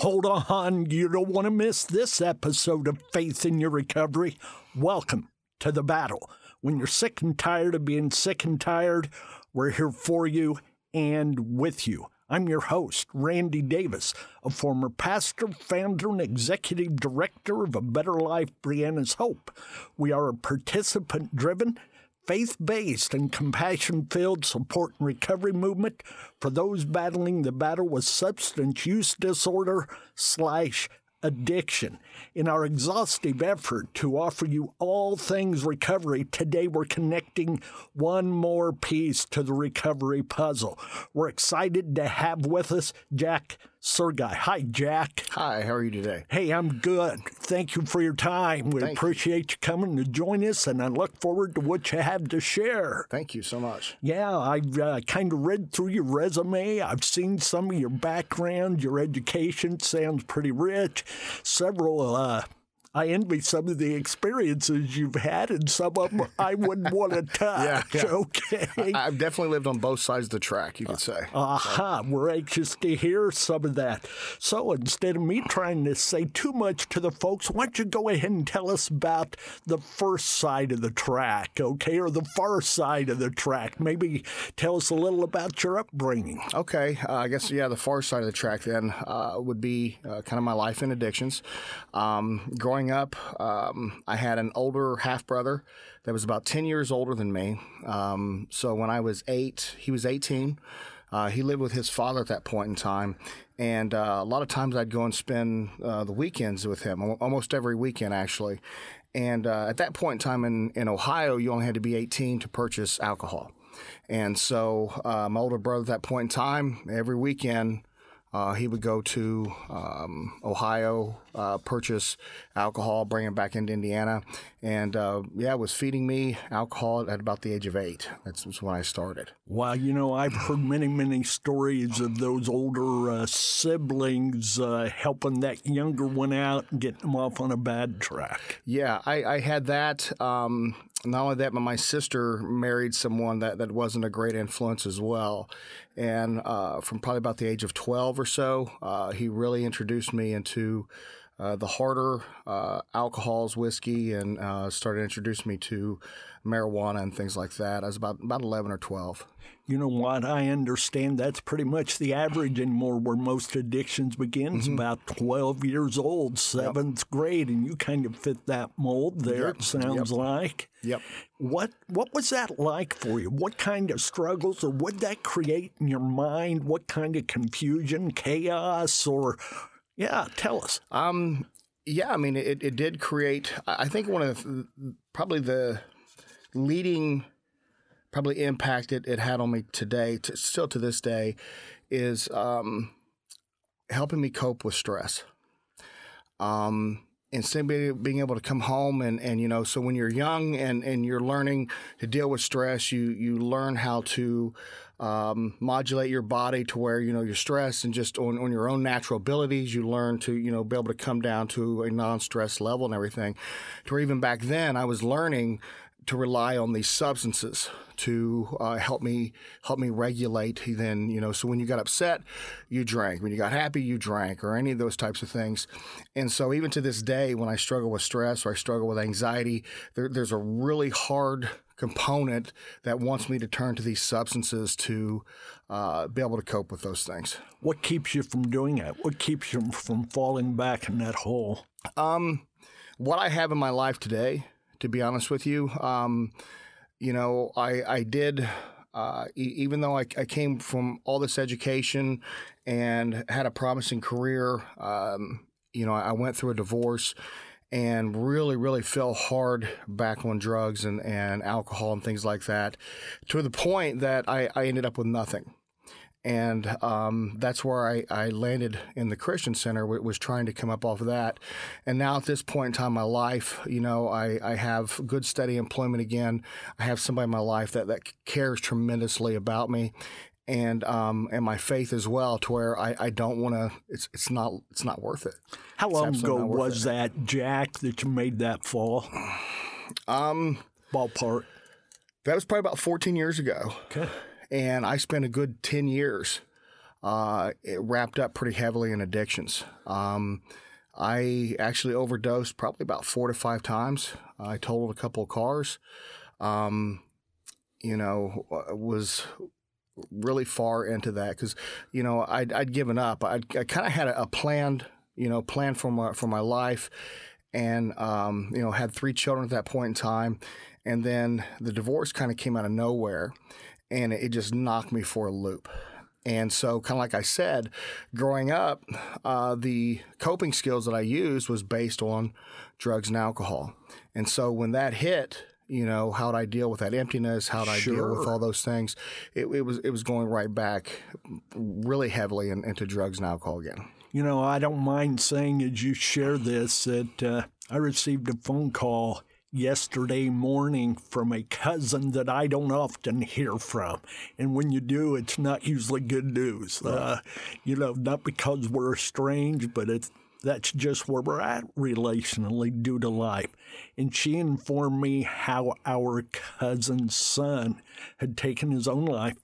Hold on, you don't want to miss this episode of Faith in Your Recovery. Welcome to the battle. When you're sick and tired of being sick and tired, we're here for you and with you. I'm your host, Randy Davis, a former pastor, founder, and executive director of A Better Life Brianna's Hope. We are a participant driven, faith based and compassion filled support and recovery movement for those battling the battle with substance use disorder slash addiction. In our exhaustive effort to offer you all things recovery, today we're connecting one more piece to the recovery puzzle. We're excited to have with us Jack Sergai. Hi, Jack. Hi, how are you today? Hey, I'm good. Thank you for your time. We Thank appreciate you. coming to join us, and I look forward to what you have to share. Thank you so much. Yeah, I uh, kind of read through your resume. I've seen some of your background. Your education sounds pretty rich. Several uh, I envy some of the experiences you've had, and some of them I wouldn't want to touch. Yeah, yeah. Okay. I, I've definitely lived on both sides of the track, you could say. Aha, we're anxious to hear some of that. So instead of me trying to say too much to the folks, why don't you go ahead and tell us about the first side of the track, okay, or the far side of the track? Maybe tell us a little about your upbringing. Okay, uh, I guess, yeah, the far side of the track then uh, would be uh, kind of my life in addictions. Um, growing up, um, I had an older half brother that was about 10 years older than me. Um, so when I was eight, he was 18. Uh, he lived with his father at that point in time. And uh, a lot of times I'd go and spend uh, the weekends with him, almost every weekend, actually. And uh, at that point in time in, in Ohio, you only had to be 18 to purchase alcohol. And so uh, my older brother at that point in time, every weekend, uh, he would go to um, Ohio, uh, purchase alcohol, bring it back into Indiana, and uh, yeah, was feeding me alcohol at about the age of eight. That's, that's when I started. Well, you know, I've heard many, many stories of those older uh, siblings uh, helping that younger one out and getting them off on a bad track. Yeah, I, I had that. Um, not only that, but my sister married someone that, that wasn't a great influence as well. And uh, from probably about the age of 12 or so, uh, he really introduced me into uh, the harder uh, alcohols, whiskey, and uh, started introducing me to marijuana and things like that. I was about, about 11 or 12. You know what? I understand that's pretty much the average anymore where most addictions begins about 12 years old, seventh grade, and you kind of fit that mold there, Yep, it sounds like. Yep. What what was that like for you? What kind of struggles or what that create in your mind? What kind of confusion, chaos, or yeah, tell us. Um, yeah, I mean, it, it did create. I think one of the, probably the leading probably impact it, it had on me today, to, still to this day, is um, helping me cope with stress. Um, of being- being able to come home and, and you know, so when you're young and, and you're learning to deal with stress, you you learn how to um, modulate your body to where you know your stress and just on, on your own natural abilities, you learn to you know be able to come down to a non-stress level and everything. To where even back then, I was learning to rely on these substances to uh, help me help me regulate. Then you know, so when you got upset, you drank. When you got happy, you drank, or any of those types of things. And so even to this day, when I struggle with stress or I struggle with anxiety, there, there's a really hard component that wants me to turn to these substances to uh, be able to cope with those things. What keeps you from doing it? What keeps you from falling back in that hole? Um, what I have in my life today, to be honest with you, um, you know, I I did. Uh, e- even though I, I came from all this education and had a promising career, um, you know, I went through a divorce and really, really fell hard back on drugs and, and alcohol and things like that to the point that I, I ended up with nothing and um, that's where I, I landed in the Christian Center. Was trying to come up off of that, and now at this point in time in my life, you know, I, I have good steady employment again. I have somebody in my life that that cares tremendously about me, and um, and my faith as well, to where I, I don't want to. It's it's not it's not worth it. How long ago was that, Jack, that you made that fall? Um, Ballpark. that was probably about 14 years ago. Okay. and I spent a good 10 years uh, it wrapped up pretty heavily in addictions. Um, I actually overdosed probably about four to five times. I totaled a couple of cars. Um, you know, was really far into that because, you know, I'd, I'd given up. I'd, I kind of had a, a, planned, you know, plan for my for my life, and um, you know, had three children at that point in time, and then the divorce kind of came out of nowhere, and it just knocked me for a loop. And so, kind of like I said, growing up, uh, the coping skills that I used was based on drugs and alcohol. And so, when that hit, you know, how'd I deal with that emptiness? How'd I sure. deal with all those things? It, it, was it was going right back, really heavily in, into drugs and alcohol again. You know, I don't mind saying as you share this that uh, I received a phone call yesterday morning from a cousin that I don't often hear from. And when you do, it's not usually good news. Uh, you know, not because we're estranged, but it's that's just where we're at relationally due to life. And she informed me how our cousin's son had taken his own life.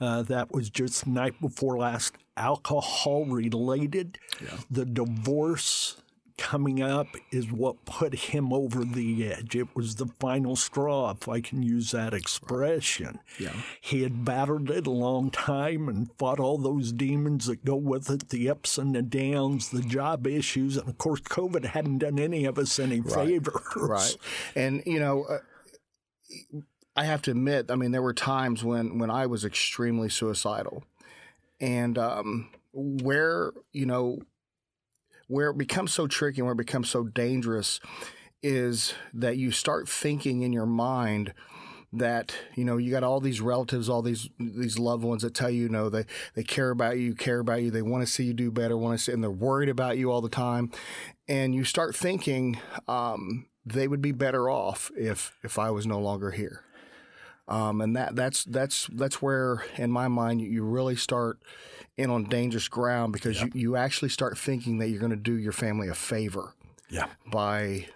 Uh, that was just night before last, alcohol related. Yeah. The divorce coming up is what put him over the edge. It was the final straw, if I can use that expression. Yeah. He had battled it a long time and fought all those demons that go with it the ups and the downs, the job issues. And of course, COVID hadn't done any of us any right. favors. Right. And, you know, uh, I have to admit, I mean, there were times when, when I was extremely suicidal. And um, where, you know, where it becomes so tricky and where it becomes so dangerous is that you start thinking in your mind that you know you got all these relatives all these these loved ones that tell you, you know they they care about you care about you they want to see you do better want to see and they're worried about you all the time. And you start thinking um, they would be better off if if I was no longer here. Um, and that that's that's that's where in my mind you really start in on dangerous ground because yep. you, you actually start thinking that you're going to do your family a favor yeah. by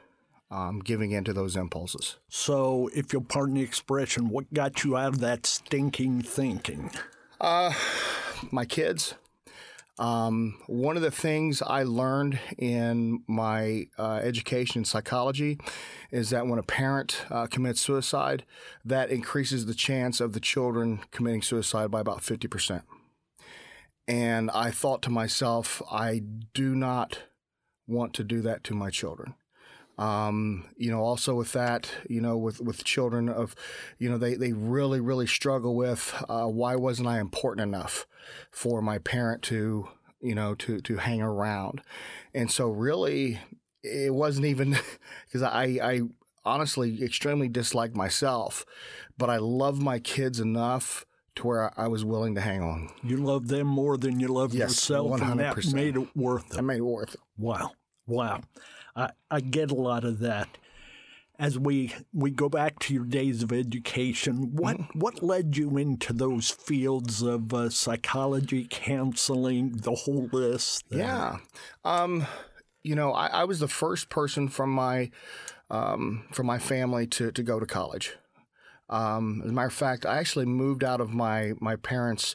um, giving in to those impulses. So, if you'll pardon the expression, what got you out of that stinking thinking? Uh, my kids. Um, one of the things I learned in my uh, education in psychology is that when a parent uh, commits suicide, that increases the chance of the children committing suicide by about 50%. And I thought to myself, I do not want to do that to my children. Um, you know, also with that, you know, with, with children of, you know, they, they really, really struggle with uh, why wasn't I important enough for my parent to, you know, to, to hang around. And so really, it wasn't even because I, I honestly extremely disliked myself, but I love my kids enough to where I was willing to hang on. You love them more than you love yes, yourself, 100%. and that made it worth it. I made it worth it. Wow, wow, I, I get a lot of that. As we we go back to your days of education, what mm-hmm. what led you into those fields of uh, psychology, counseling, the whole list? Yeah, um, you know, I, I, was the first person from my um, from my family to to go to college. Um, as a matter of fact, I actually moved out of my my parents'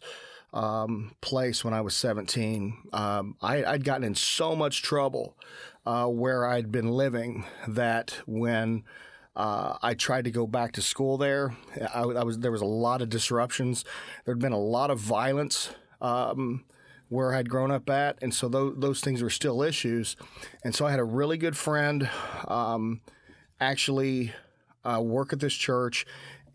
um, place when I was 17. Um, I, would gotten in so much trouble uh, where I'd been living that when uh, I tried to go back to school there, I, I, was there was a lot of disruptions. There'd been a lot of violence um, where I'd grown up at, and so those, those things were still issues. And so I had a really good friend um, actually uh, work at this church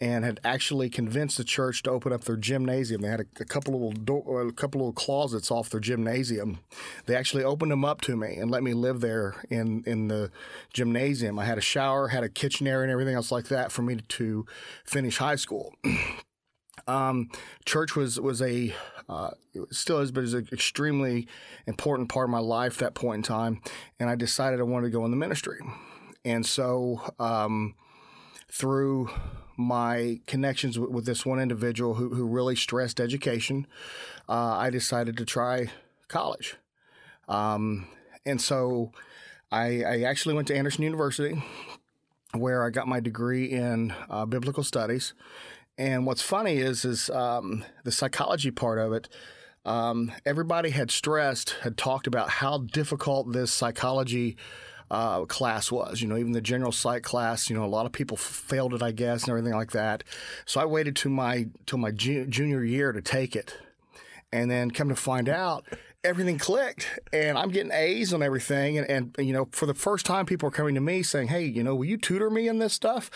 and had actually convinced the church to open up their gymnasium. They had a, a couple little door, a couple little closets off their gymnasium. They actually opened them up to me and let me live there in in the gymnasium. I had a shower, had a kitchen area, and everything else like that for me to finish high school. um, church was was a uh, still is, but is an extremely important part of my life at that point in time, and I decided I wanted to go in the ministry, and so um, through my connections with, with this one individual who, who really stressed education, uh, I decided to try college. Um, and so I, I, actually went to Anderson University where I got my degree in uh, biblical studies. And what's funny is, is um, the psychology part of it. um, everybody had stressed, had talked about how difficult this psychology uh, class was. You know, even the general psych class. You know, a lot of people failed it, I guess, and everything like that. So I waited to my till my ju- junior year to take it, and then come to find out. Everything clicked, and I'm getting A's on everything. And, and you know, for the first time, people are coming to me saying, "Hey, you know, will you tutor me in this stuff?"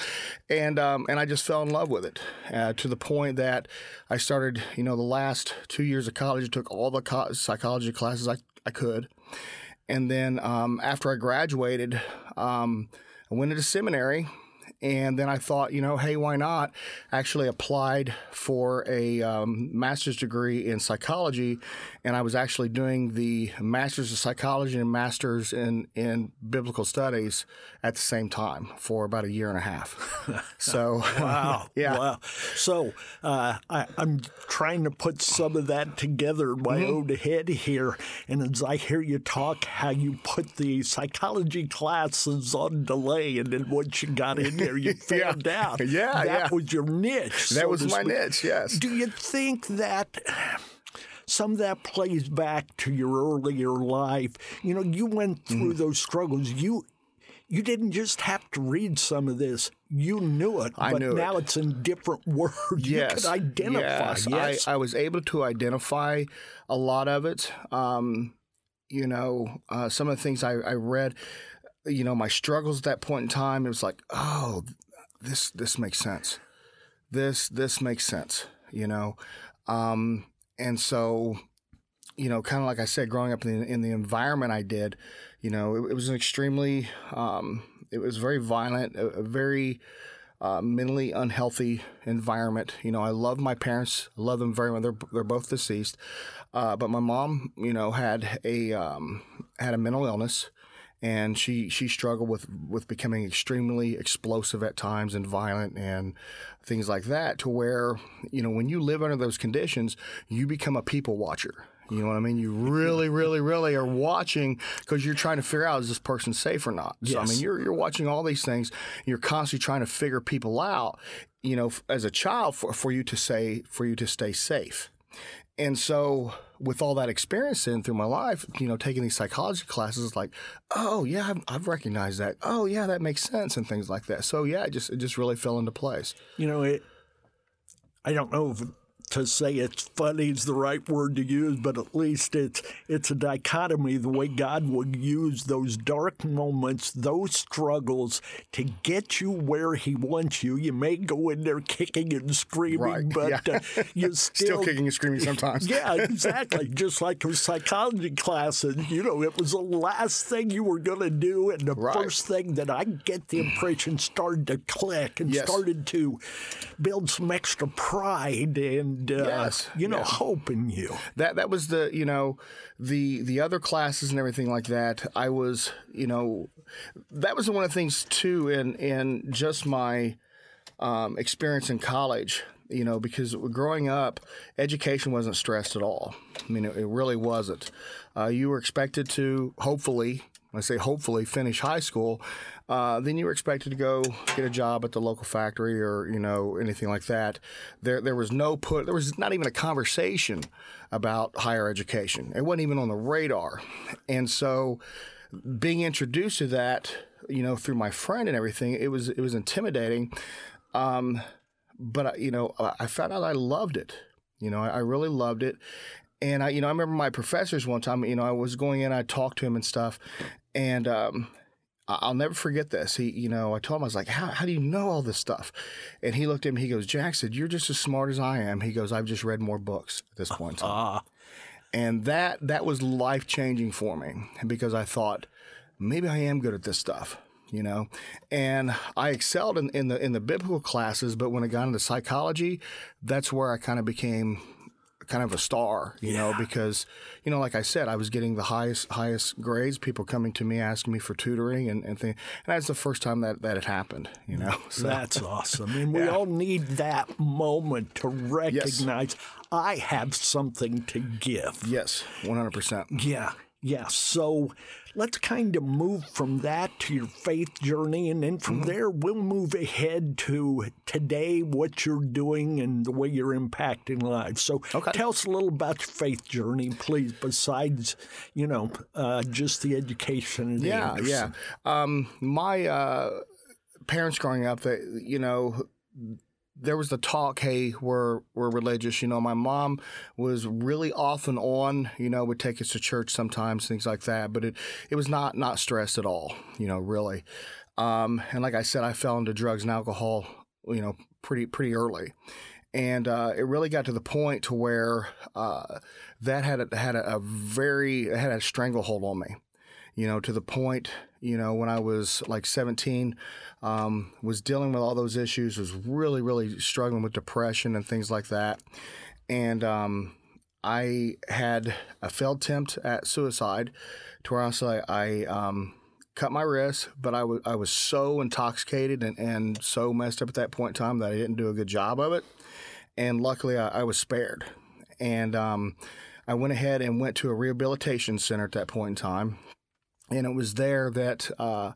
And um, and I just fell in love with it uh, to the point that I started. You know, the last two years of college, I took all the co- psychology classes I I could. And then um, after I graduated, um, I went into seminary. And then I thought, you know, hey, why not? Actually applied for a um, master's degree in psychology, and I was actually doing the master's of psychology and master's in in biblical studies at the same time for about a year and a half. So, Wow. yeah, Wow. So uh, I, I'm trying to put some of that together in my Mm-hmm. own head here. And as I hear you talk, how you put the psychology classes on delay, and then once you got in there, you Yeah. found out Yeah, that yeah. was your niche. that so was my speak. niche. Yes. Do you think that some of that plays back to your earlier life? You know, you went through those struggles. You you didn't just have to read some of this. You knew it, I but knew it. now it's in different words. You yes, could identify. Yes, Yes. I, I was able to identify a lot of it. Um, you know, uh, some of the things I, I read. You know, my struggles at that point in time. It was like, oh, this this makes sense. This this makes sense. You know, um, and so, you know, kind of like I said, growing up in the, in the environment I did, you know, it, it was an extremely, um, it was very violent, a, a very uh, mentally unhealthy environment. You know, I love my parents, love them very much. They're they're both deceased, uh, but my mom, you know, had a um, had a mental illness, and she she struggled with with becoming extremely explosive at times and violent and things like that. To where you know, when you live under those conditions, you become a people watcher. You know what I mean? You really, really, really are watching because you're trying to figure out is this person safe or not. So I mean, you're you're watching all these things. You're constantly trying to figure people out. You know, f- as a child, for, for you to say for you to stay safe. And so, with all that experience in through my life, you know, taking these psychology classes, like, oh yeah, I've, I've recognized that. Oh yeah, that makes sense, and things like that. So yeah, it just it just really fell into place. You know, it, I don't know if to say it's funny is the right word to use, but at least it's it's a dichotomy the way God would use those dark moments, those struggles to get you where He wants you. You may go in there kicking and screaming, Right, but yeah. uh, you Still kicking and screaming sometimes. yeah, exactly. Just like with psychology classes, you know, it was the last thing you were going to do, and the Right. first thing that I get the impression started to click and Yes. started to build some extra pride and, uh, Yes, you know, yeah. hope in you. that that was the you know the the other classes and everything like that i was you know that was one of the things too in in just my um, experience in college you know because growing up education wasn't stressed at all i mean it, it really wasn't uh, you were expected to hopefully I say hopefully finish high school, uh, then you were expected to go get a job at the local factory or you know anything like that. There there was no put there was not even a conversation about higher education. It wasn't even on the radar, and so being introduced to that, you know, through my friend and everything, it was it was intimidating. Um, but you know, I I found out I loved it. You know, I, I really loved it. And I, you know, I remember my professors one time. You know, I was going in, I talked to him and stuff, and um, I'll never forget this. He, you know, I told him I was like, "How, how do you know all this stuff?" And he looked at me. He goes, "Jackson, you're just as smart as I am." He goes, "I've just read more books at this point." in time." Ah, and that that was life changing for me because I thought maybe I am good at this stuff, you know. And I excelled in, in the in the biblical classes, but when I got into psychology, that's where I kind of became kind of a star, you know, because you know, like I said, I was getting the highest highest grades. People coming to me asking me for tutoring and and things, and that's the first time that that had happened, you know. So that's awesome. And we all need that moment to recognize I have something to give. yes, one hundred percent. Yeah. Yeah, so let's kind of move from that to your faith journey. And then from mm-hmm. there, we'll move ahead to today, what you're doing and the way you're impacting lives. So okay. tell us a little about your faith journey, please, besides, you know, uh, just the education. yeah, yeah. Um, my uh, parents growing up, that, you know, there was the talk, hey, we're we're religious. You know, my mom was really off and on. You know, would take us to church sometimes, things like that. But it it was not not stressed at all. You know, really. Um, and like I said, I fell into drugs and alcohol. You know, pretty pretty early, and uh, it really got to the point to where uh, that had a, had a, a very had a stranglehold on me you know, to the point, you know, when I was like 17, um, was dealing with all those issues, was really, really struggling with depression and things like that. And um, I had a failed attempt at suicide to where honestly I, I um, cut my wrist, but I, w- I was so intoxicated and, and so messed up at that point in time that I didn't do a good job of it. And luckily I, I was spared. And um, I went ahead and went to a rehabilitation center at that point in time and it was there that uh,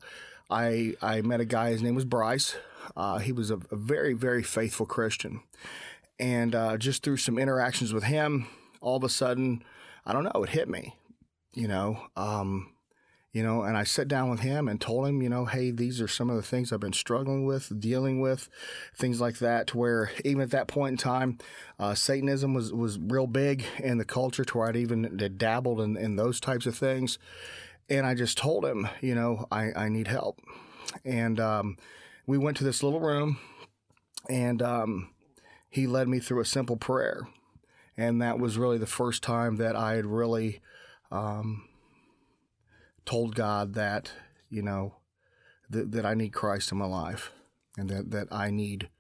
I I met a guy. His name was Bryce. Uh, he was a, a, very very faithful Christian, and uh, just through some interactions with him, all of a sudden, I don't know, it hit me, you know. Um, you know, and I sat down with him and told him, you know, hey, these are some of the things I've been struggling with, dealing with, things like that. To where even at that point in time, uh, Satanism was was real big in the culture, to where I'd even dabbled in, in those types of things. And I just told him, you know, I, I need help. And um, we went to this little room, and um, he led me through a simple prayer. And that was really the first time that I had really um, told God that, you know, that, that I need Christ in my life and that, that I need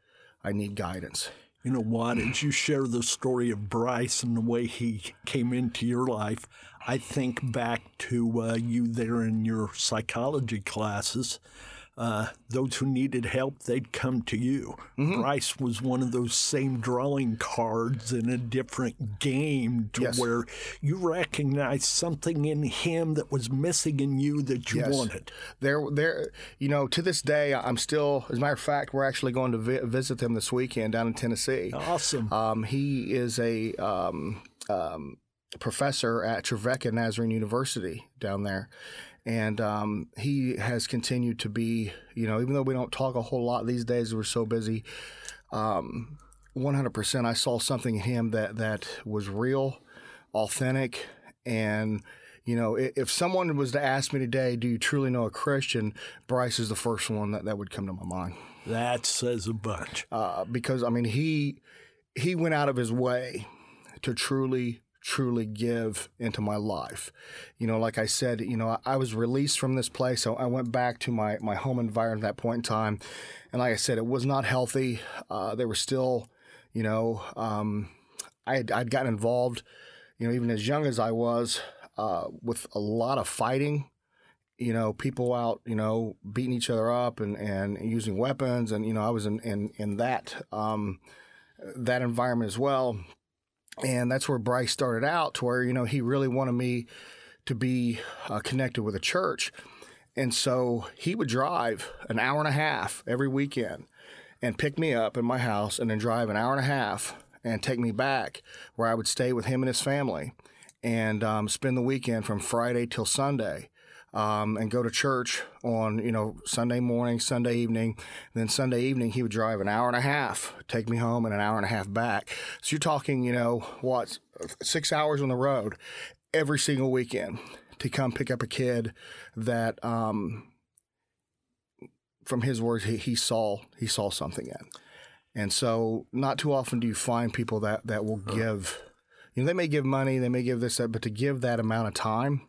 I need guidance. You know what? As you share the story of Bryce and the way he came into your life, I think back to uh, you there in your psychology classes. Uh, those who needed help, they'd come to you. Mm-hmm. Bryce was one of those same drawing cards in a different game to yes. where you recognized something in him that was missing in you that you yes. wanted. There, there, you know, to this day, I'm still, as a matter of fact, we're actually going to vi- visit him this weekend down in Tennessee. Awesome. Um, he is a, um, um, professor at Trevecca Nazarene University down there. And um, he has continued to be, you know, even though we don't talk a whole lot these days, we're so busy. Um, 100%, I saw something in him that, that was real, authentic, and you know, if someone was to ask me today, do you truly know a Christian? Bryce is the first one that, that would come to my mind. That says a bunch. Uh, because I mean, he he went out of his way to truly truly give into my life. You know, like I said, you know, I, I was released from this place. So I went back to my, my home environment at that point in time. And like I said, it was not healthy. Uh, there was still, you know, um, I had, I'd gotten involved, you know, even as young as I was, uh, with a lot of fighting. You know, people out, you know, beating each other up and, and using weapons. And, you know, I was in, in, in that, um, that environment as well and that's where Bryce started out to where you know he really wanted me to be uh, connected with a church. And so he would drive an hour and a half every weekend and pick me up in my house and then drive an hour and a half and take me back where I would stay with him and his family and um, spend the weekend from Friday till Sunday um, and go to church on you know Sunday morning, Sunday evening. Then Sunday evening he would drive an hour and a half, take me home, and an hour and a half back. So you're talking you know what six hours on the road every single weekend to come pick up a kid that um, from his words he, he saw he saw something in. And so, not too often do you find people that, that will give, you know, they may give money, they may give this, that, but to give that amount of time,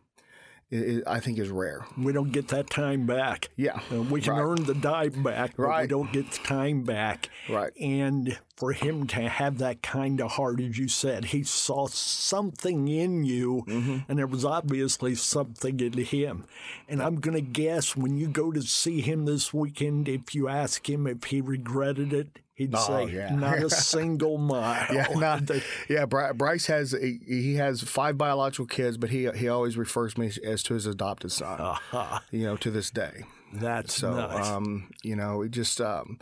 it, I think is rare. We don't get that time back. Yeah, uh, we can right. earn the dime back, but right. we don't get the time back. Right. And for him to have that kind of heart, as you said, he saw something in you, mm-hmm. and there was obviously something in him. And I'm going to guess when you go to see him this weekend, if you ask him if he regretted it, he'd Oh, say, yeah. "Not a single mile." Yeah, not, They- yeah. Bryce has he, has five biological kids, but he he always refers me as to his adopted son. Aha, You know, to this day. that's So nice. um, you know, it just um,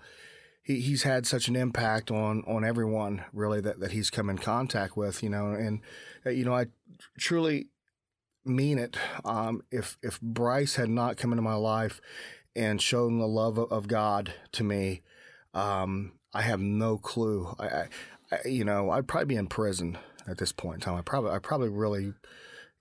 he he's had such an impact on on everyone really that that he's come in contact with. You know, and uh, you know, I truly mean it. Um, if if Bryce had not come into my life and shown the love of, of God to me, um, I have no clue. I, I, I, you know, I'd probably be in prison at this point in time. I probably, I probably really,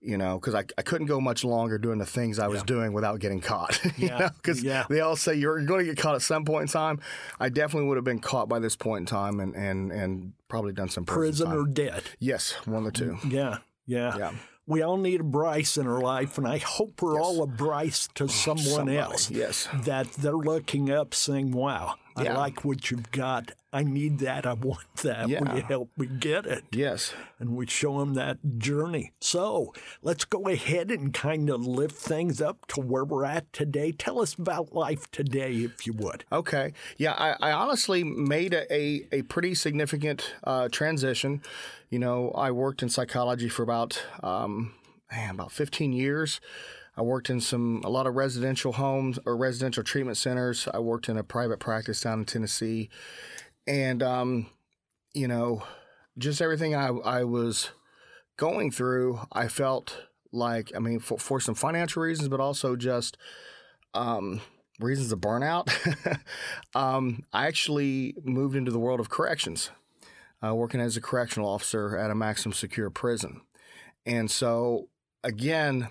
you know, because I, I couldn't go much longer doing the things I was doing without getting caught. Yeah, Because yeah. they all say you're you're going to get caught at some point in time. I definitely would have been caught by this point in time and and and probably done some prison, Prison or dead. Yes, one of the two. Mm, yeah, yeah. Yeah. We all need a Bryce in our life, and I hope we're all a Bryce to oh, someone Somebody, else. yes. That they're looking up saying, wow, I Yeah. like what you've got. I need that. I want that. Will you help me get it? Yes. and we show them that journey. So let's go ahead and kind of lift things up to where we're at today. Tell us about life today, if you would. Okay. Yeah, I, I honestly made a, a, a pretty significant uh, transition. You know, I worked in psychology for about um, man, about 15 years. I worked in some a lot of residential homes or residential treatment centers. I worked in a private practice down in Tennessee, and um, you know, just everything I I was going through, I felt like I mean for for some financial reasons, but also just um, reasons of burnout. um, I actually moved into the world of corrections, uh, working as a correctional officer at a maximum secure prison. And so, again,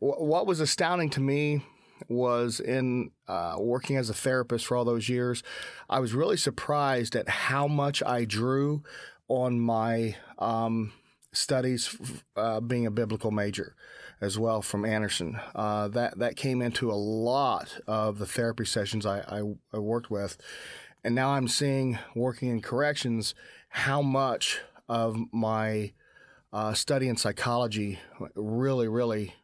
w- what was astounding to me was in uh, working as a therapist for all those years, I was really surprised at how much I drew on my um, studies uh, being a biblical major as well from Anderson. Uh, that that came into a lot of the therapy sessions I, I, I worked with, and now I'm seeing working in corrections how much of my uh, study in psychology really really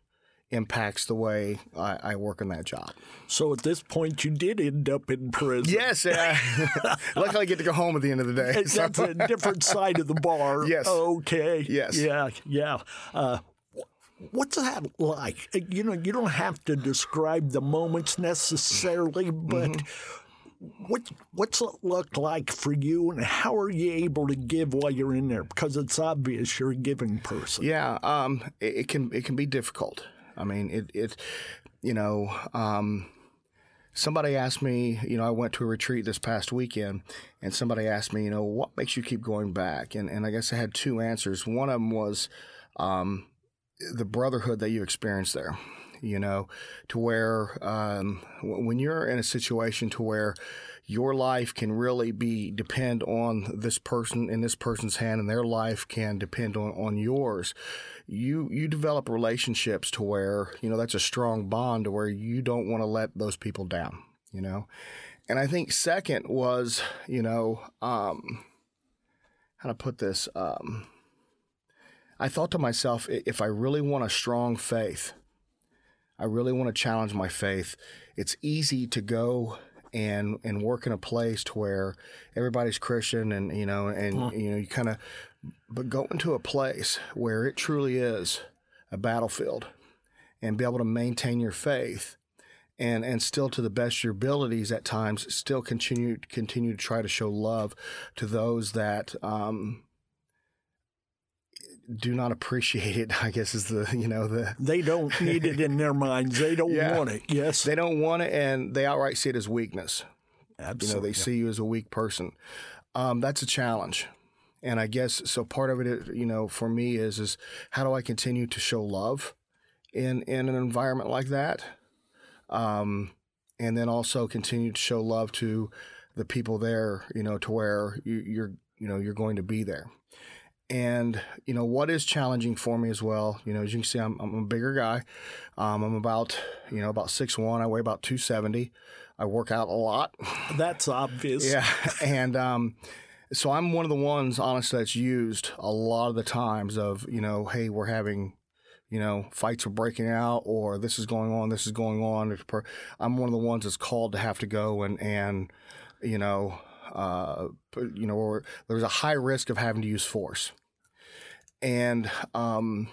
impacts the way I, I work in that job. So at this point, you did end up in prison. Yes, uh, luckily I get to go home at the end of the day. so- That's a different side of the bar. Yes. Okay. Yes. Yeah. Yeah. Uh, what's that like? You know, you don't have to describe the moments necessarily, but Mm-hmm. What what's it look like for you, and how are you able to give while you're in there? Because it's obvious you're a giving person. Yeah, um, it, it can it can be difficult. I mean, it it you know, um, somebody asked me, you know, I went to a retreat this past weekend, and somebody asked me, you know, what makes you keep going back? And and I guess I had two answers. One of them was um, the brotherhood that you experience there. You know, to where um, when you're in a situation to where your life can really be depend on this person in this person's hand, and their life can depend on, on yours. You you develop relationships to where you know that's a strong bond to where you don't want to let those people down. You know, and I think second was you know um, how to put this. Um, I thought to myself, if I really want a strong faith, I really want to challenge my faith. It's easy to go and and work in a place to where everybody's Christian and you know and you know you kind of but go into a place where it truly is a battlefield and be able to maintain your faith and and still to the best of your abilities at times still continue continue to try to show love to those that um do not appreciate it i guess is the you know the They don't need it in their minds. They don't Yeah. want it. Yes. they don't want it and they outright see it as weakness Absolutely, you know they see you as a weak person um, that's a challenge and i guess so part of it, you know for me is is how do i continue to show love in in an environment like that um, and then also continue to show love to the people there you know to where you, you're you know you're going to be there and you know what is challenging for me as well you know as you can see i'm, I'm a bigger guy. Um, i'm about you know about 6'1 i weigh about 270 i work out a lot. That's obvious. yeah, and um, so I'm one of the ones, honestly, that's used a lot of the times of you know, hey, we're having, you know, fights are breaking out, or this is going on, this is going on. I'm one of the ones that's called to have to go and and you know, uh, you know, where there was a high risk of having to use force, and um,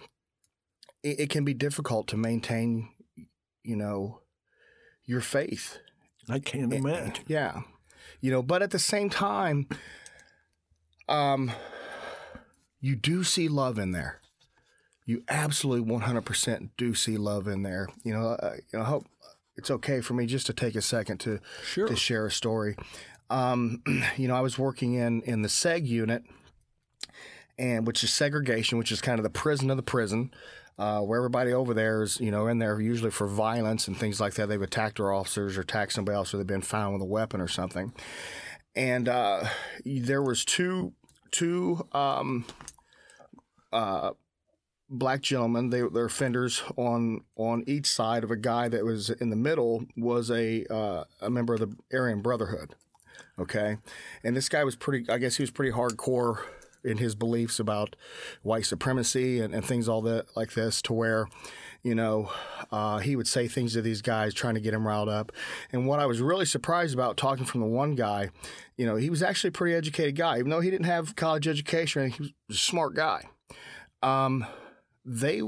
it, it can be difficult to maintain, you know, your faith. I can't imagine. Yeah, you know, but at the same time, um, you do see love in there. You absolutely 100% do see love in there. You know, uh, you know, I hope it's okay for me just to take a second to Sure. to share a story. Um, you know, I was working in in the SEG unit, and which is segregation, which is kind of the prison of the prison, uh, where everybody over there is, you know, in there usually for violence and things like that. They've attacked our officers or attacked somebody else, or they've been found with a weapon or something. And uh, there was two two um, uh, black gentlemen. They they're offenders on on each side of a guy that was in the middle was a uh, a member of the Aryan Brotherhood. Okay, and this guy was pretty. I guess he was pretty hardcore in his beliefs about white supremacy and, and things all that like this. To where, you know, uh, he would say things to these guys trying to get him riled up. And what I was really surprised about talking from the one guy, you know, he was actually a pretty educated guy, even though he didn't have college education. He was a smart guy. Um, they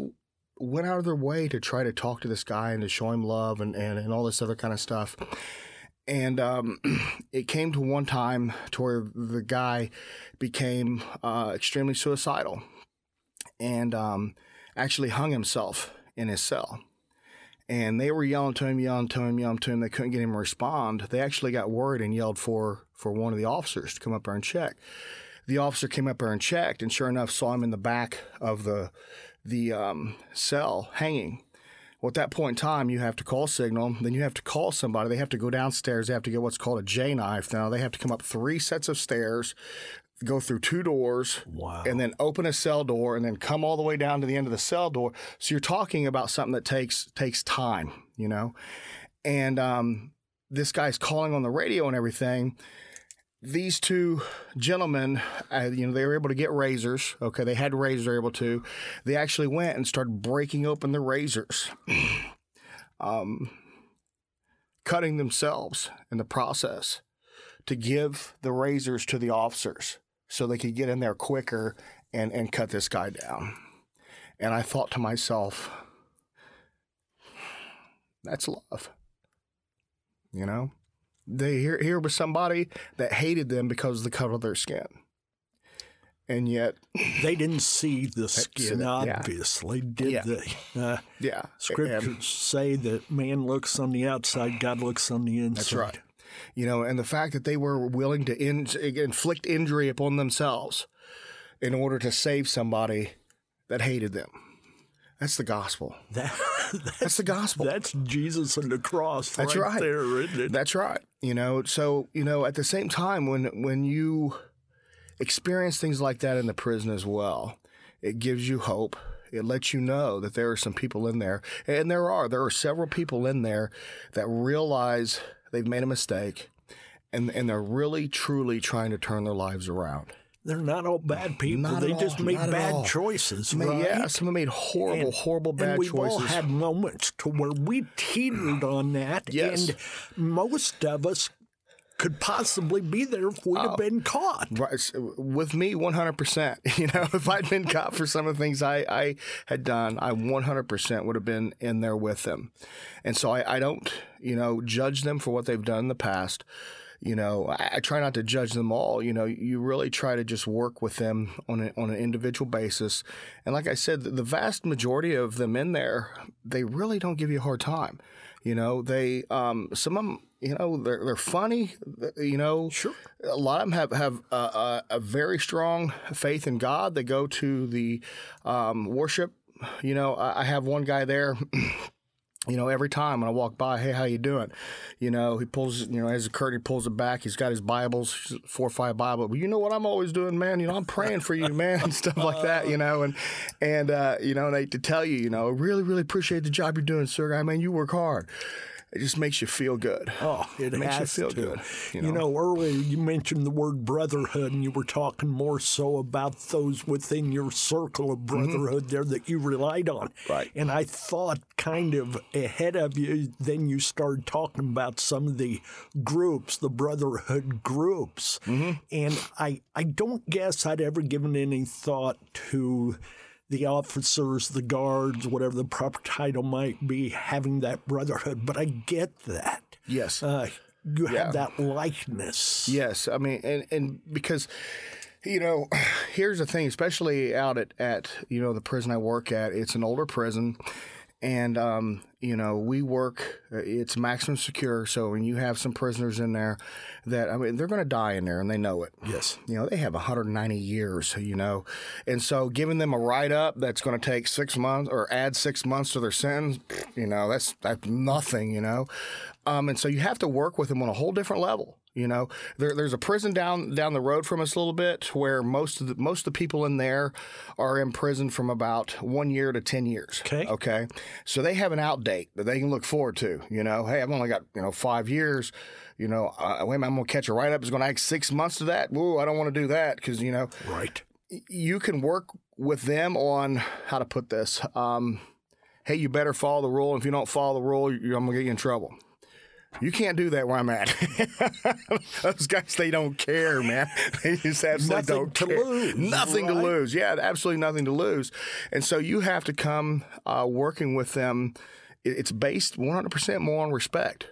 went out of their way to try to talk to this guy and to show him love and, and, and all this other kind of stuff. And um, it came to one time to where the guy became uh, extremely suicidal and um, actually hung himself in his cell. And they were yelling to him, yelling to him, yelling to him. They couldn't get him to respond. They actually got worried and yelled for, for one of the officers to come up there and check. The officer came up there and checked, and sure enough, saw him in the back of the the um, cell hanging. Well, at that point in time, you have to call signal. Then you have to call somebody. They have to go downstairs. They have to get what's called a J knife. Now they have to come up three sets of stairs, go through two doors, Wow. and then open a cell door, and then come all the way down to the end of the cell door. So you're talking about something that takes takes time, you know. And um, this guy's calling on the radio and everything these two gentlemen, uh, you know, they were able to get razors. Okay, they had razors, they were able to. They actually went and started breaking open the razors, um, cutting themselves in the process to give the razors to the officers so they could get in there quicker and, and cut this guy down. And I thought to myself, that's love. You know? They here here was somebody that hated them because of the color of their skin. And yet, They didn't see the skin, yeah. obviously, did Yeah. they? Uh, yeah, scriptures and- say that man looks on the outside, God looks on the inside. That's right. You know, and the fact that they were willing to in, inflict injury upon themselves in order to save somebody that hated them. That's the gospel. That, That's the gospel. that's Jesus on the cross That's right, right. there, isn't it? That's right. You know, so you know, at the same time, when when you experience things like that in the prison as well, it gives you hope. It lets you know that there are some people in there, and there are. There are several people in there that realize they've made a mistake, and and they're really truly trying to turn their lives around. They're not all bad people. Not they just all, made bad all. choices, mean, right? Yeah, some made horrible, And- horrible bad and we've choices. all had moments to where we teetered on that, Yes. and most of us could possibly be there if we'd Oh. have been caught. Right, with me, one hundred percent. You know, if I'd been caught for some of the things I, I had done, I one hundred percent would have been in there with them. And so I, I don't, you know, judge them for what they've done in the past. You know, I, I try not to judge them all. You know, you really try to just work with them on a, on an individual basis. And like I said, the, the vast majority of them in there, they really don't give you a hard time. You know, they um, some of them, you know, they're they're funny. You know, Sure. a lot of them have have a, a, a very strong faith in God. They go to the um, worship. You know, I, I have one guy there. You know, every time when I walk by, hey, how you doing? You know, he pulls, you know, as a curtain, he pulls it back. He's got his Bibles, four or five Bible. Well, you know what I'm always doing, man. You know, I'm praying for you, man, and stuff like that. You know, and and uh, you know, and I to tell you, you know, really, really appreciate the job you're doing, sir. I mean, you work hard. It just makes you feel good. Oh, it, makes you feel to. good, you You know? know, earlier you mentioned the word brotherhood, and you were talking more so about those within your circle of brotherhood there that you relied on. Mm-hmm. Right. And I thought, kind of ahead of you, then you started talking about some of the groups, the brotherhood groups, Mm-hmm. and I, I don't guess I'd ever given any thought to the officers, the guards, whatever the proper title might be, having that brotherhood. But I get that. Yes. Uh, you Yeah. have that likeness. Yes, I mean, and and because you know, here's the thing, especially out at at you know the prison I work at, it's an older prison, and um, you know we work. uh, It's maximum secure, so when you have some prisoners in there, that I mean they're going to die in there, and they know it. Yes. You know, they have 190 years, you know. And so giving them a write up that's going to take six months or add six months to their sentence, you know, that's, that's nothing, you know. Um, and so you have to work with them on a whole different level. You know, there, there's a prison down down the road from us a little bit where most of the most of the people in there are in prison from about one year to ten years. Okay. Okay. So they have an out date that they can look forward to. You know, hey, I've only got you know five years. You know, uh, wait a minute, I'm gonna catch a write up. It's gonna add six months to that. Whoa, I don't want to do that because you know Right. you can work with them on how to put this. Um, hey, you better follow the rule. If you don't follow the rule, you I'm gonna get you in trouble. You can't do that where I'm at. Those guys, they don't care, man. They just absolutely Nothing don't to care. lose, Nothing to lose. Yeah, absolutely nothing to lose. And so you have to come uh, working with them. It's based 100% more on respect.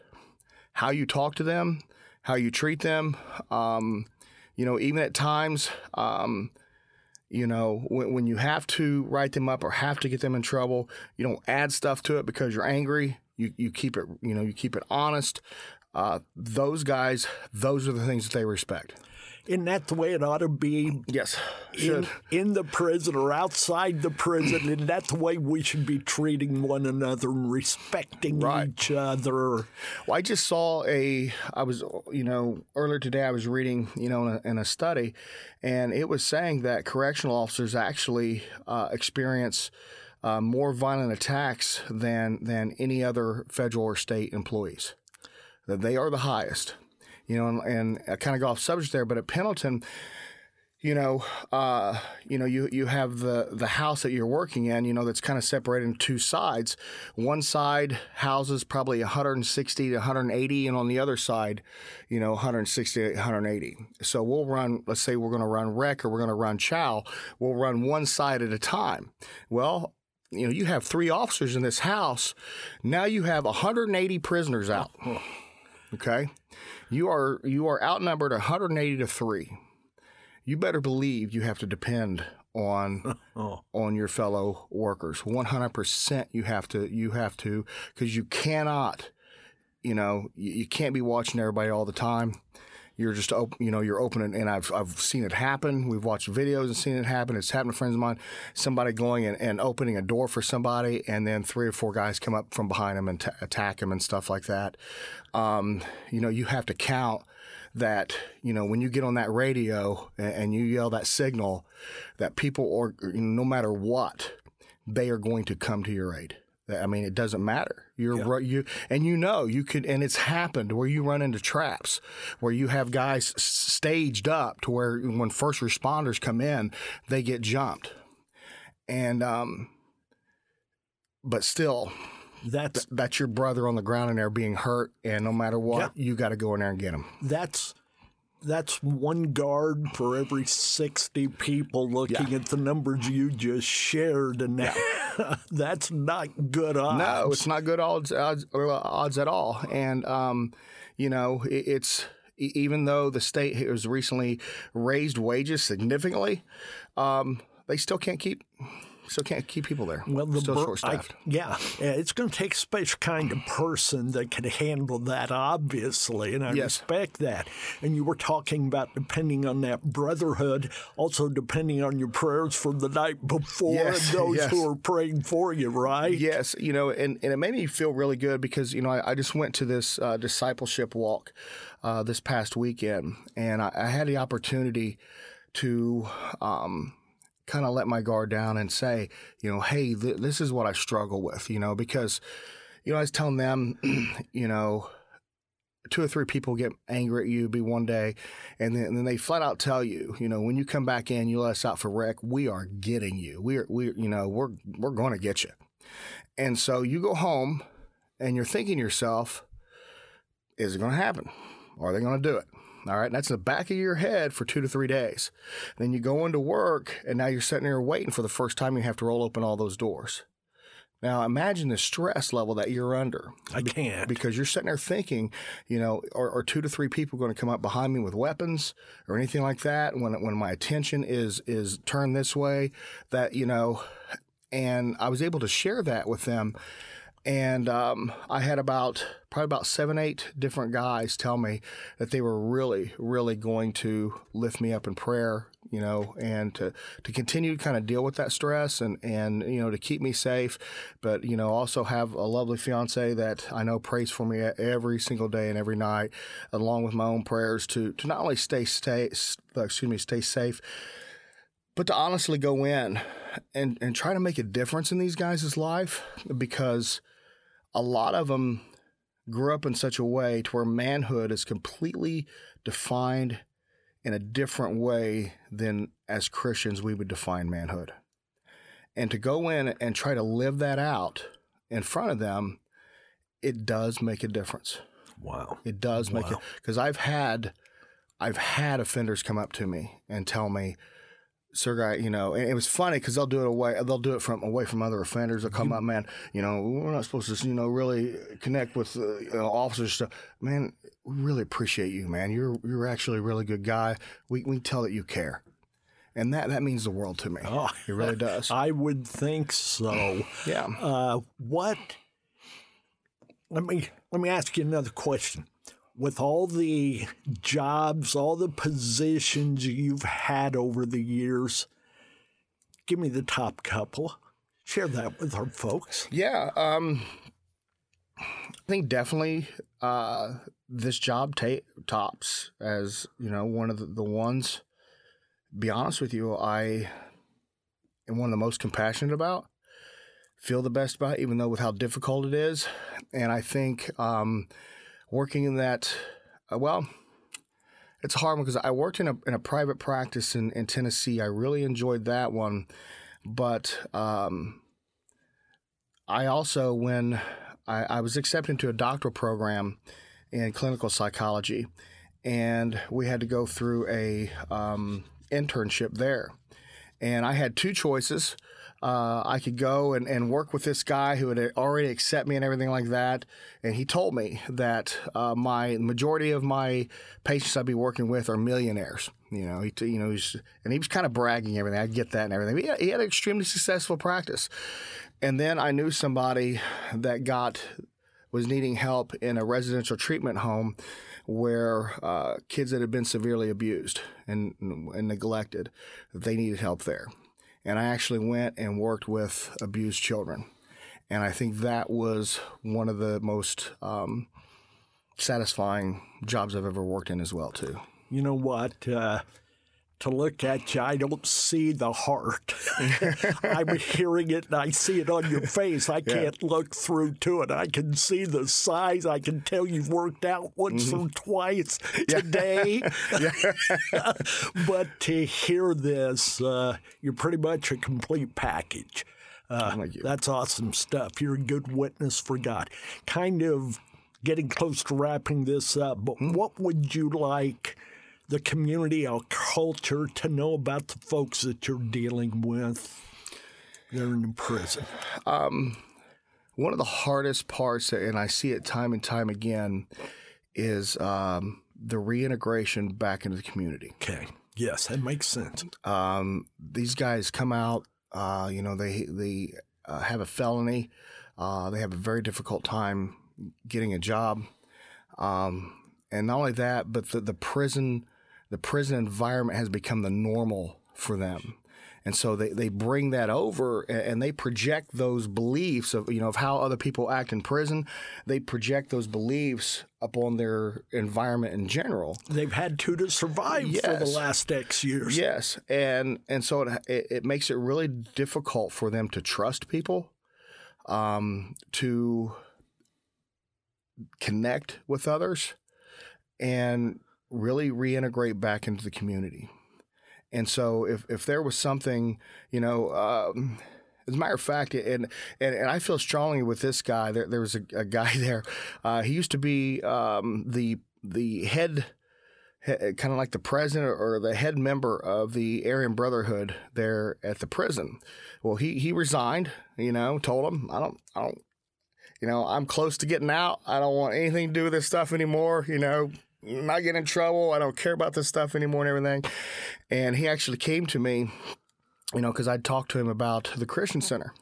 How you talk to them, how you treat them. Um, you know, even at times, um, you know, when, when you have to write them up or have to get them in trouble, you don't add stuff to it because you're angry. You you keep it, you know, you keep it honest. Uh, those guys, those are the things that they respect. Isn't that the way it ought to be Yes, in, should. in the prison or outside the prison? Isn't that the way we should be treating one another and respecting Right. each other? Well, I just saw a. I was, you know, earlier today I was reading, you know, in a, in a study, and it was saying that correctional officers actually uh, experience uh, more violent attacks than than any other federal or state employees. They are the highest, you know, and, and I kind of go off subject there, but at Pendleton. You know, uh, you know, you, you have the, the house that you're working in. You know, that's kind of separated into two sides. One side houses probably 160 to 180, and on the other side, you know, 160 to 180. So we'll run. Let's say we're going to run rec or we're going to run chow. We'll run one side at a time. Well, you know, you have three officers in this house. Now you have 180 prisoners out. Okay, you are you are outnumbered 180 to three. You better believe you have to depend on Oh. on your fellow workers. 100% you have to you have to cuz you cannot you know, you, you can't be watching everybody all the time. You're just open, you know, you're opening and I've I've seen it happen. We've watched videos and seen it happen. It's happened to friends of mine. Somebody going and, and opening a door for somebody and then three or four guys come up from behind them and t- attack him and stuff like that. Um, you know, you have to count that you know when you get on that radio and, and you yell that signal that people are you know, no matter what they are going to come to your aid i mean it doesn't matter you're ru- you and you know you could and it's happened where you run into traps where you have guys staged up to where when first responders come in they get jumped. And um but still That's that's your brother on the ground and they're being hurt and no matter what you got to go in there and get him. That's that's one guard for every 60 people looking at the numbers you just shared and that's not good odds. No, it's not good odds, odds, odds at all. And, um, you know, it, it's even though the state has recently raised wages significantly, um, they still can't keep still can't keep people there. Well, the still short staffed. yeah, yeah, it's going to take a special kind of person that can handle that, obviously, and I Yes. respect that. And you were talking about depending on that brotherhood, also depending on your prayers from the night before Yes, and those yes. who are praying for you, right? Yes, you know, and, and it made me feel really good because, you know, I, I just went to this uh, discipleship walk uh, this past weekend and I, I had the opportunity to um, kind of let my guard down and say, you know, hey, th- this is what I struggle with, you know, because, you know, I was telling them, you know, two or three people get angry at you, be one day, and then, and then they flat out tell you, you know, when you come back in, you let us out for rec, we are getting you. We're, we, you know, we're, we're going to get you. And so you go home and you're thinking to yourself, is it going to happen? Are they going to do it? All right. And that's in the back of your head for two to three days. Then you go into work and now you're sitting there waiting for the first time you have to roll open all those doors. Now imagine the stress level that you're under. I can't. Because you're sitting there thinking, you know, are, are two to three people going to come up behind me with weapons or anything like that? When when my attention is is turned this way, that you know, and I was able to share that with them. And um, I had about probably about seven, eight different guys tell me that they were really, really going to lift me up in prayer, you know, and to, to continue to kind of deal with that stress and, and, you know, to keep me safe. But, you know, also have a lovely fiance that I know prays for me every single day and every night, along with my own prayers to, to not only stay, stay, excuse me, stay safe, but to honestly go in and, and try to make a difference in these guys' life because a lot of them grew up in such a way to where manhood is completely defined in a different way than as Christians we would define manhood. And to go in and try to live that out in front of them, it does make a difference. Wow. It does make Wow. it because I've had I've had offenders come up to me and tell me, Sir Guy, you know, and it was funny because they'll do it away. They'll do it from away from other offenders. They'll come up, man. You know, we're not supposed to, you know, really connect with uh, you know, officers. Stuff, man. We really appreciate you, man. You're you're actually a really good guy. We we tell that you care, and that that means the world to me. Oh, It really does. I would think so. yeah. Uh, what? Let me let me ask you another question. With all the jobs, all the positions you've had over the years, give me the top couple. Share that with our folks. Yeah, um, I think definitely uh, this job ta- tops as you know one of the, the ones. Be honest with you, I am one of the most compassionate about. Feel the best about, even though with how difficult it is, and I think um, working in that, uh, well, it's hard because I worked in a in a private practice in, in Tennessee. I really enjoyed that one, but um, I also, when I, I was accepted into a doctoral program in clinical psychology, and we had to go through a um, internship there, and I had two choices. Uh, I could go and, and work with this guy who had already accept me and everything like that. And he told me that uh, my majority of my patients I'd be working with are millionaires. You know, he, you know, he's, and he was kind of bragging everything. I get that and everything. But he, had, he had an extremely successful practice. And then I knew somebody that got was needing help in a residential treatment home where uh, kids that had been severely abused and, and neglected, they needed help there. And I actually went and worked with abused children. And I think that was one of the most um, satisfying jobs I've ever worked in as well, too. You know what? Uh, to look at you, I don't see the heart. I'm hearing it and I see it on your face. I can't look through to it. I can see the size. I can tell you've worked out once or twice today. but to hear this, uh, you're pretty much a complete package. Uh, that's awesome stuff. You're a good witness for God. Kind of getting close to wrapping this up, but what would you like the community our culture to know about the folks that you're dealing with? They're in prison. One of the hardest parts, and I see it time and time again, is um, the reintegration back into the community. Okay. Yes, that makes sense. Um, these guys come out, uh, you know, they they uh, have a felony. Uh, they have a very difficult time getting a job, um, and not only that, but the, the prison the prison environment has become the normal for them. And so they, they bring that over and they project those beliefs of you know of how other people act in prison. They project those beliefs upon their environment in general. They've had to to survive for the last X years. Yes, and and so it, it it makes it really difficult for them to trust people, um, to connect with others and really reintegrate back into the community. And so if, if there was something, you know, um, as a matter of fact, and and, and I feel strongly with this guy. There, there was a, a guy there. Uh, he used to be um, the the head, kind of like the president or the head member of the Aryan Brotherhood there at the prison. Well, he he resigned. You know, told him I don't I don't. You know, I'm close to getting out. I don't want anything to do with this stuff anymore. You know, not get in trouble. I don't care about this stuff anymore and everything. And he actually came to me, you know, because I'd talked to him about the Christian Center.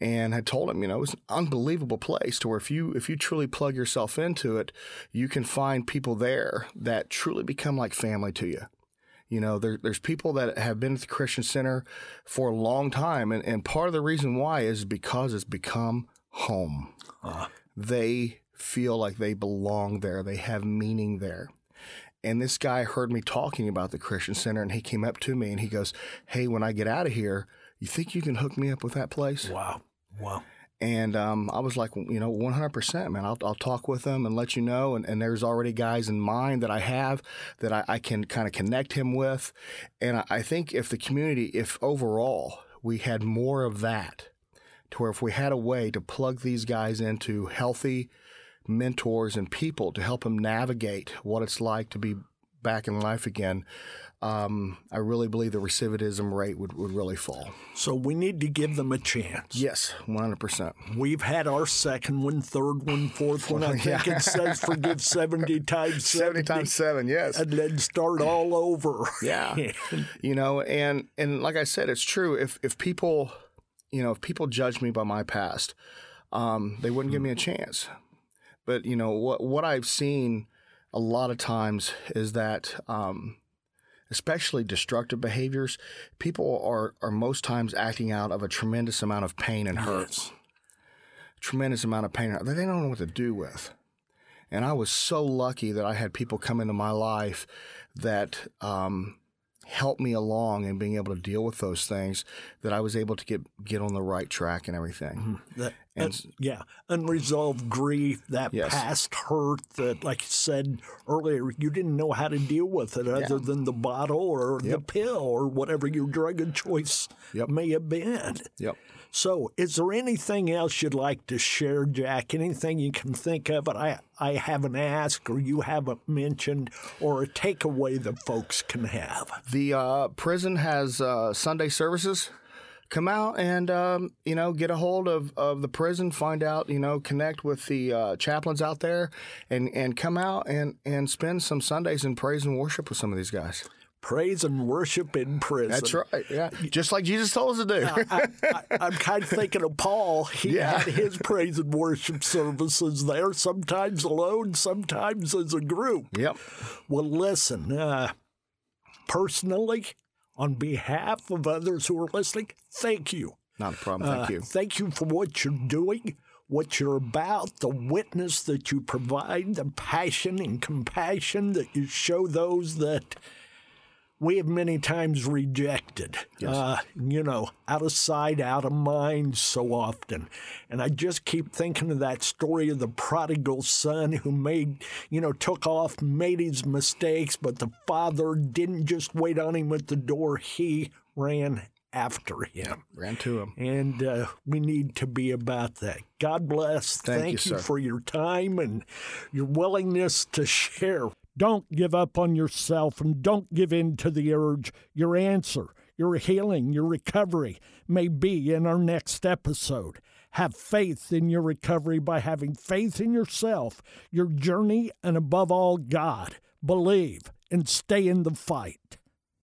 And I told him, you know, it was an unbelievable place to where if you if you truly plug yourself into it, you can find people there that truly become like family to you. You know, there, there's people that have been at the Christian Center for a long time, and, and part of the reason why is because it's become home. Uh. They feel like they belong there, they have meaning there. And this guy heard me talking about the Christian Center and he came up to me and he goes, Hey, when I get out of here, you think you can hook me up with that place? Wow. Wow. And um, I was like, you know, 100%, man. I'll, I'll talk with them and let you know. And, and there's already guys in mind that I have that I, I can kind of connect him with. And I, I think if the community, if overall we had more of that, to where if we had a way to plug these guys into healthy, mentors and people to help them navigate what it's like to be back in life again, um, I really believe the recidivism rate would, would really fall. So we need to give them a chance. Yes, 100%. We've had our second one, third one, fourth one. I think it says forgive 70 times 70. 70 times 7, yes. And then start all over. Yeah. you know, and and like I said, it's true. If if people, you know, if people judge me by my past, um, they wouldn't give me a chance. But you know what what I've seen a lot of times is that, um, especially destructive behaviors, people are are most times acting out of a tremendous amount of pain and hurt. Yes. Tremendous amount of pain that they don't know what to do with. And I was so lucky that I had people come into my life that um, helped me along in being able to deal with those things that I was able to get get on the right track and everything. Mm-hmm. That, and, yeah, unresolved grief, that yes. past hurt that, like you said earlier, you didn't know how to deal with it other yeah. than the bottle or yep. the pill or whatever your drug of choice yep. may have been. Yep. So, is there anything else you'd like to share, Jack? Anything you can think of that I, I haven't asked or you haven't mentioned, or a takeaway that folks can have? The uh, prison has uh, Sunday services. Come out and um, you know get a hold of, of the prison, find out you know connect with the uh, chaplains out there, and and come out and and spend some Sundays in praise and worship with some of these guys praise and worship in prison. That's right. Yeah, just like Jesus told us to do. I, am kind of thinking of Paul. He yeah. had his praise and worship services there, sometimes alone, sometimes as a group. Yep. Well, listen. Uh, personally, on behalf of others who are listening, thank you. Not a problem. Thank uh, you. Thank you for what you're doing what you're about, the witness that you provide, the passion and compassion that you show those that we have many times rejected. Yes. Uh, you know, out of sight, out of mind so often. And I just keep thinking of that story of the prodigal son who made, you know, took off, made his mistakes, but the father didn't just wait on him at the door. He ran after him. Ran to him. And uh, we need to be about that. God bless. Thank, Thank you, you for your time and your willingness to share. Don't give up on yourself and don't give in to the urge. Your answer, your healing, your recovery may be in our next episode. Have faith in your recovery by having faith in yourself, your journey, and above all, God. Believe and stay in the fight.